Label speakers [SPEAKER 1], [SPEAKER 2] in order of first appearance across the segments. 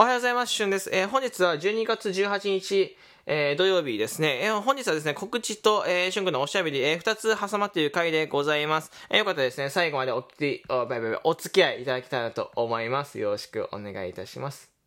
[SPEAKER 1] おはようございます。しゅんです。えー、本日は12月18日、えー、土曜日ですね。えー、本日はですね、告知と、えー、しゅんくんのおしゃべり、えー、2つ挟まっている回でございます。えー、よかったらですね、最後までおき、お、バイバイバイお付き合いいただきたいなと思います。よろしくお願いいたします。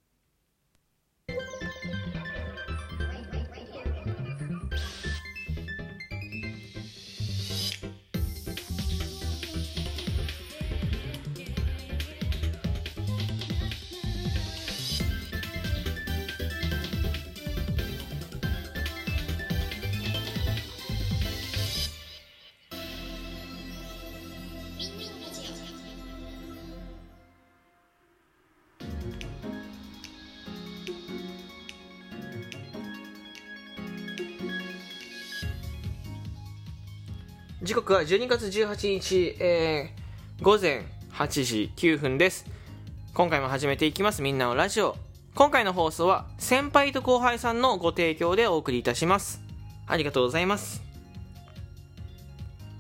[SPEAKER 1] 時刻は12月18日、えー、午前8時9分です。今回も始めていきます。みんなのラジオ。今回の放送は先輩と後輩さんのご提供でお送りいたします。ありがとうございます。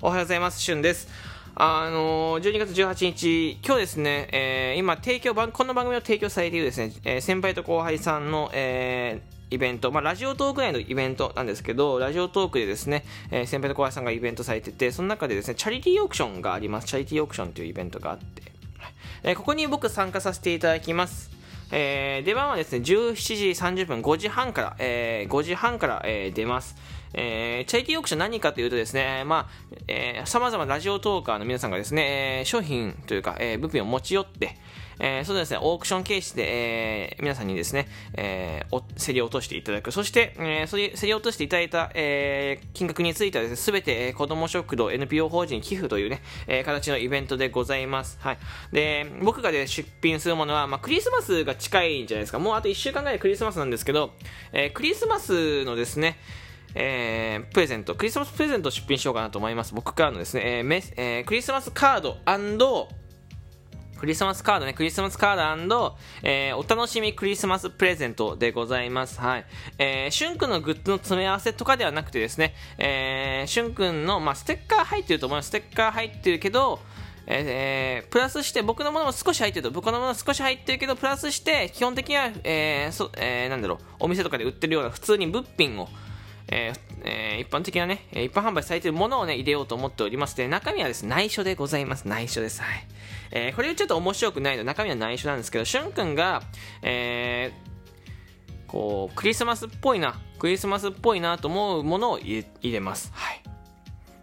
[SPEAKER 1] おはようございます。しゅんです。あのー、12月18日、今日ですね、えー、今、提供、この番組を提供されているですね、えー、先輩と後輩さんの、えー、イベント、まあ、ラジオトーク内のイベントなんですけど、ラジオトークでですね、えー、先輩と後輩さんがイベントされてて、その中でですね、チャリティーオークションがあります。チャリティーオークションというイベントがあって、えー、ここに僕参加させていただきます。えー、出番はですね、17時30分、5時半から、えー、5時半から、えー、出ます。えー、チャリティーオークション何かというとですね、まあ、えー、様々なラジオトーカーの皆さんがですね、商品というか、えー、物品を持ち寄って、えー、そうですね、オークション形式で、えー、皆さんにですね、えー、競り落としていただく。そして、えー、それ競り落としていただいた、えー、金額についてはですね、すべて、えー、子供食堂 NPO 法人寄付というね、えー、形のイベントでございます。はい。で、僕がで、出品するものは、まあ、クリスマスが近いんじゃないですか。もうあと1週間ぐらいクリスマスなんですけど、えー、クリスマスのですね、えー、プレゼント、クリスマスプレゼントを出品しようかなと思います。僕からのですね、えーメえー、クリスマスカードクリスマスカードね、クリスマスカード、えー、お楽しみクリスマスプレゼントでございます。はい。えー、しゅんくんのグッズの詰め合わせとかではなくてですね、えー、しゅんくんの、まあ、ステッカー入ってると思います。ステッカー入ってるけど、えー、プラスして僕のものも少し入ってると僕のもの少し入ってるけどプラスして基本的には、えーそえー、なんだろうお店とかで売ってるような普通に物品をえーえー、一般的なね、一般販売されているものをね、入れようと思っておりまして、中身はですね、内緒でございます。内緒です。はい。えー、これちょっと面白くないの中身は内緒なんですけど、しゅんくんが、えー、こう、クリスマスっぽいな、クリスマスっぽいなと思うものを入れます。はい。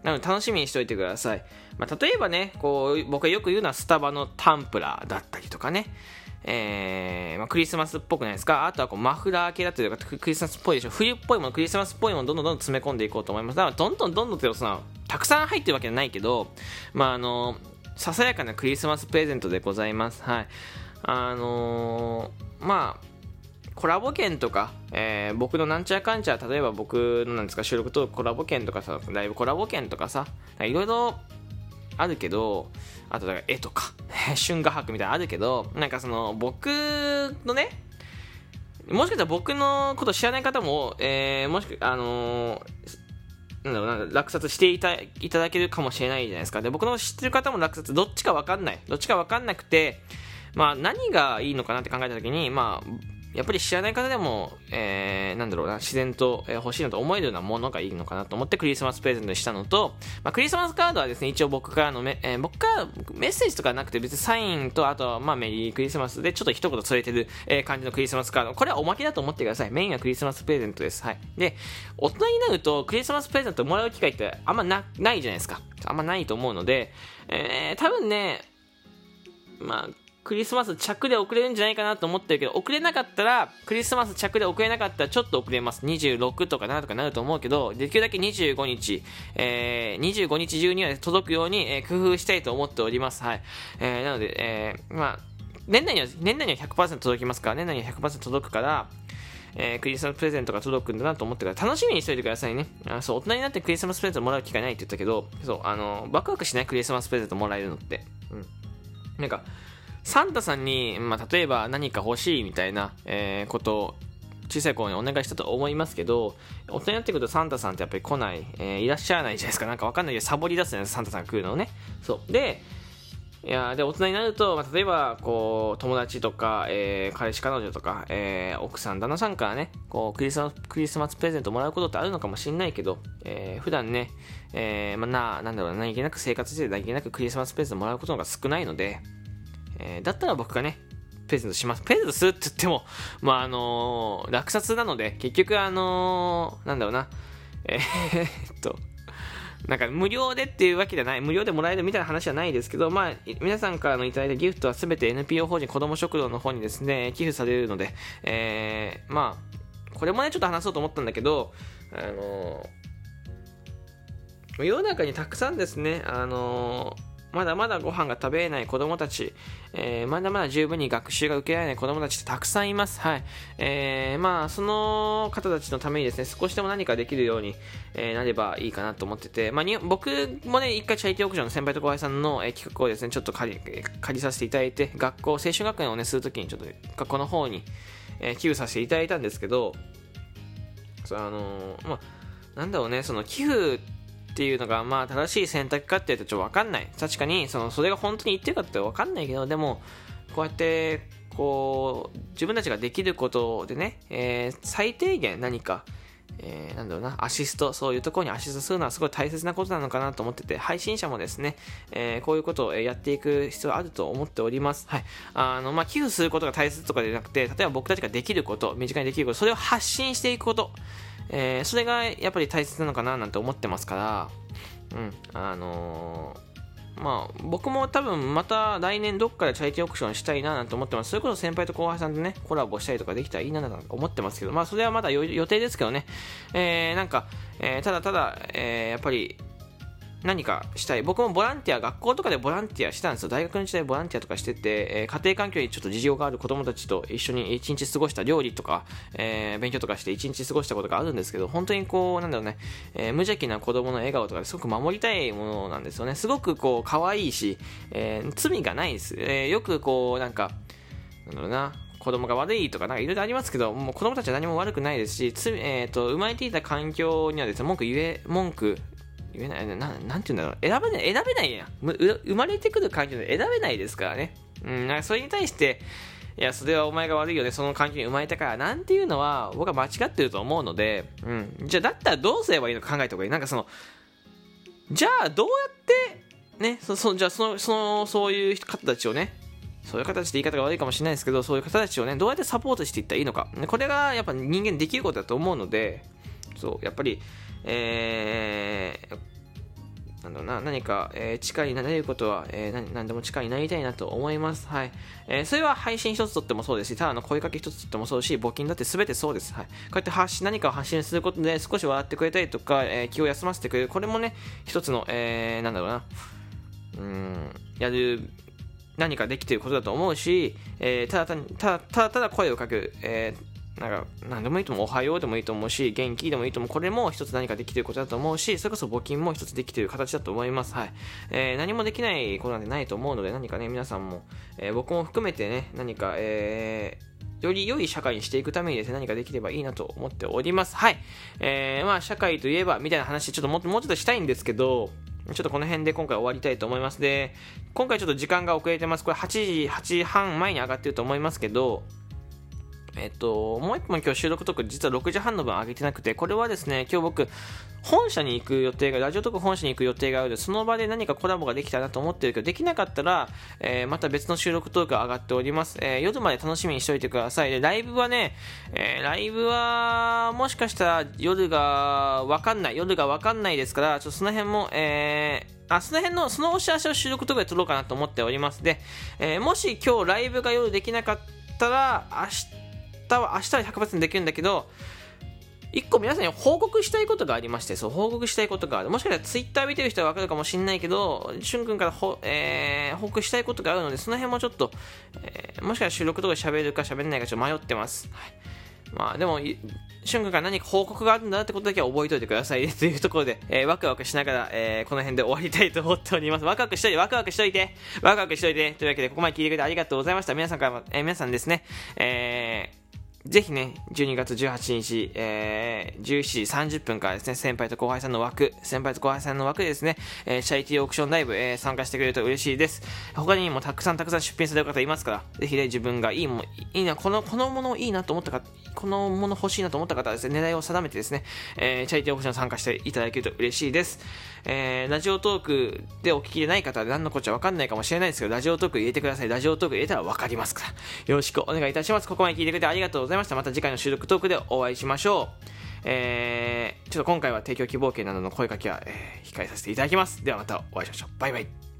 [SPEAKER 1] なので楽しみにしておいてください。まあ、例えばね、こう、僕がよく言うのはスタバのタンプラーだったりとかね、えー、まあ、クリスマスっぽくないですか？あとはこうマフラー系だったりとかクリスマスっぽいでしょ？冬っぽいものクリスマスっぽいものどんどんどんどん詰め込んでいこうと思います。だからどんどんどんどんってそのたくさん入ってるわけじゃないけどまああのささやかなクリスマスプレゼントでございます。はい。あのー、まあコラボ券とか、えー、僕のなんちゃかんちゃ、例えば僕のなんですか、収録とコラボ券とかさ、ライブコラボ券とかさ、いろいろあるけど、あとだから絵とか、春画伯みたいなのあるけど、なんかその僕のね、もしかしたら僕のこと知らない方も、えー、もしくあのー、なんだろうな、落札していたいただけるかもしれないじゃないですか。で、僕の知ってる方も落札、どっちかわかんない。どっちかわかんなくて、まあ何がいいのかなって考えたときに、まあ、やっぱり知らない方でも、えー、なんだろうな、自然と、欲しいなと思えるようなものがいいのかなと思ってクリスマスプレゼントにしたのと、まあ、クリスマスカードはですね、一応僕からのメ、えー、僕からメッセージとかなくて別にサインと、あとは、まあ、メリークリスマスでちょっと一言添えてる、え、感じのクリスマスカード。これはおまけだと思ってください。メインはクリスマスプレゼントです。はい。で、大人になるとクリスマスプレゼントもらう機会ってあんまな、ないじゃないですか。あんまないと思うので、えー、多分ね、まあ、クリスマス着で遅れるんじゃないかなと思ってるけど、遅れなかったら、クリスマス着で遅れなかったらちょっと遅れます。26とか7とかなると思うけど、できるだけ25日、えー、25日中には届くように、えー、工夫したいと思っております。はい。えー、なので、えー、まあ、年内には、年内には100%届きますから、年内には100%届くから、えー、クリスマスプレゼントが届くんだなと思ってから楽しみにしておいてくださいね。あそう、大人になってクリスマスプレゼントもらう機会ないって言ったけど、そう、あの、ワクワクしないクリスマスプレゼントもらえるのって。うん。なんか、サンタさんに、まあ、例えば何か欲しいみたいな、えー、ことを小さい頃にお願いしたと思いますけど、大人になってくるとサンタさんってやっぱり来ない、えー、いらっしゃらないじゃないですか。なんかわかんないけど、サボり出すじゃないですか、サンタさんが来るのをね。そう。で、いやで大人になると、まあ、例えばこう友達とか、えー、彼氏彼女とか、えー、奥さん旦那さんからねこうクリスマクリスマスプレゼントもらうことってあるのかもしれないけど、えー、普段ね、えーまあ、ななんだろう何気なく生活して何気なくクリスマスプレゼントもらうことが少ないので、えー、だったら僕がねプレゼントします。プレゼントするって言っても、まあ、あのー、落札なので、結局、あのー、なんだろうな、えー、っと、なんか無料でっていうわけじゃない、無料でもらえるみたいな話じゃないですけど、まあ、皆さんからのいただいたギフトはすべて NPO 法人子ども食堂の方にですね、寄付されるので、えー、まあ、これもね、ちょっと話そうと思ったんだけど、あのー、世の中にたくさんですね、あのまだまだご飯が食べれない子供たち、えー、まだまだ十分に学習が受けられない子供たちってたくさんいます。はい。えー、まあ、その方たちのためにですね、少しでも何かできるように、えー、なればいいかなと思ってて、まあ、僕もね、一回チャリティーオークションの先輩と後輩さんの、えー、企画をですね、ちょっと借り、借りさせていただいて、学校、青春学園をね、するときにちょっと学校の方に、えー、寄付させていただいたんですけど、そあのー、まあ、なんだろうね、その寄付ってっていうのが、まあ、正しい選択かっていうとちょっとわかんない。確かに、その、それが本当に言ってるかってわかんないけど、でも、こうやって、こう、自分たちができることでね、えー、最低限何か、えー、なんだろうな、アシスト、そういうところにアシストするのはすごい大切なことなのかなと思ってて、配信者もですね、えー、こういうことをやっていく必要あると思っております。はい。あの、まあ、寄付することが大切とかではなくて、例えば僕たちができること、身近にできること、それを発信していくこと、えー、それがやっぱり大切なのかななんて思ってますから、うん、あのー、まあ、僕も多分また来年どっかでチャリティーオークションしたいななんて思ってます。それこそ先輩と後輩さんでね、コラボしたりとかできたらいいななんて思ってますけど、まあそれはまだ予定ですけどね、えー、なんか、えー、ただただ、えー、やっぱり、何かしたい。僕もボランティア、学校とかでボランティアしたんですよ。大学の時代ボランティアとかしてて、えー、家庭環境にちょっと事情がある子供たちと一緒に一日過ごした料理とか、えー、勉強とかして一日過ごしたことがあるんですけど、本当にこう、なんだろうね、えー、無邪気な子供の笑顔とかすごく守りたいものなんですよね。すごくこう、可愛いし、え罪がないです。えよくこう、なんか、なんだろうな、子供が悪いとか、なんかいろいろありますけど、もう子供たちは何も悪くないですし、つえっ、と、生まれていた環境にはですね、文句言え、文句言えない、ななんて言うんだろう。選べない、選べないやん生まれてくる環境で選べないですからね。うん、なんかそれに対して、いや、それはお前が悪いよね、その環境に生まれたから、なんていうのは、僕は間違ってると思うので、うん。じゃあ、だったらどうすればいいのか考えた方がいい。なんかその、じゃあ、どうやって、ね、そそじゃあその、その、そういう方たちをね、そういう形で言い方が悪いかもしれないですけど、そういう方たちをね、どうやってサポートしていったらいいのか。これがやっぱ人間できることだと思うので、そう、やっぱり、えー、なんだろうな、何か、えー、力になれることは、えー、何でも力になりたいなと思います。はい。えー、それは配信一つとってもそうですし、ただの声かけ一つとってもそうし、募金だって全てそうです。はい。こうやって発信、何かを発信することで少し笑ってくれたりとか、えー、気を休ませてくれる。これもね、一つの、えー、なんだろうな、うん、やる、何かできていることだと思うし、えー、ただただただただ声をかける、えーなんか、何でもいいと思う。おはようでもいいと思うし、元気でもいいと思う。これも一つ何かできてることだと思うし、それこそ募金も一つできてる形だと思います。はい。えー、何もできないことなんてないと思うので、何かね、皆さんも、えー、僕も含めてね、何か、えー、より良い社会にしていくためにですね、何かできればいいなと思っております。はい。えー、まあ、社会といえば、みたいな話、ちょっとももうちょっとしたいんですけど、ちょっとこの辺で今回終わりたいと思います。で、今回ちょっと時間が遅れてます。これ8時、8時半前に上がってると思いますけど、えっと、もう一本今日収録トーク実は6時半の分上げてなくて、これはですね、今日僕、本社に行く予定が、ラジオトーク本社に行く予定があるその場で何かコラボができたらと思ってるけど、できなかったら、えー、また別の収録トークが上がっております。えー、夜まで楽しみにしておいてください。で、ライブはね、えー、ライブは、もしかしたら夜がわかんない、夜がわかんないですから、ちょっとその辺も、えー、あ、その辺の、そのお知らせを収録とかで撮ろうかなと思っておりますで、えー、もし今日ライブが夜できなかったら、明、日は、明日は100%できるんだけど、一個皆さんに報告したいことがありまして、そう、報告したいことがある。もしかしたらツイッター見てる人はわかるかもしれないけど、しゅんくんからほ、えー、報告したいことがあるので、その辺もちょっと、えー、もしかしたら収録とか喋るか喋れないかちょっと迷ってます。はい。まあでも、しゅんくんから何か報告があるんだってことだけは覚えておいてくださいね というところで、えー、ワクワクしながら、えー、この辺で終わりたいと思っております。ワクワクしといて、ワクワクしといて、ワクワクしといて、というわけで、ここまで聞いてくれてありがとうございました。皆さんからも、えー、皆さんですね、えー、ぜひね、12月18日、えー、17時30分からですね、先輩と後輩さんの枠、先輩と後輩さんの枠でですね、えー、シャイティーオークションライブ、えー、参加してくれると嬉しいです。他にもたくさんたくさん出品される方いますから、ぜひね、自分がいいもいいな、この、このものいいなと思ったか、このもの欲しいなと思った方はですね、狙いを定めてですね、えー、チャリティーオークション参加していただけると嬉しいです。えー、ラジオトークでお聞きでない方は何のこっちゃわかんないかもしれないですけど、ラジオトーク入れてください。ラジオトーク入れたらわかりますから。よろしくお願いいたします。ここまで聞いてくれてありがとうざいました。また次回の収録トークでお会いしましょう。えー、ちょっと今回は提供希望券などの声かけは、えー、控えさせていただきます。ではまたお会いしましょう。バイバイ。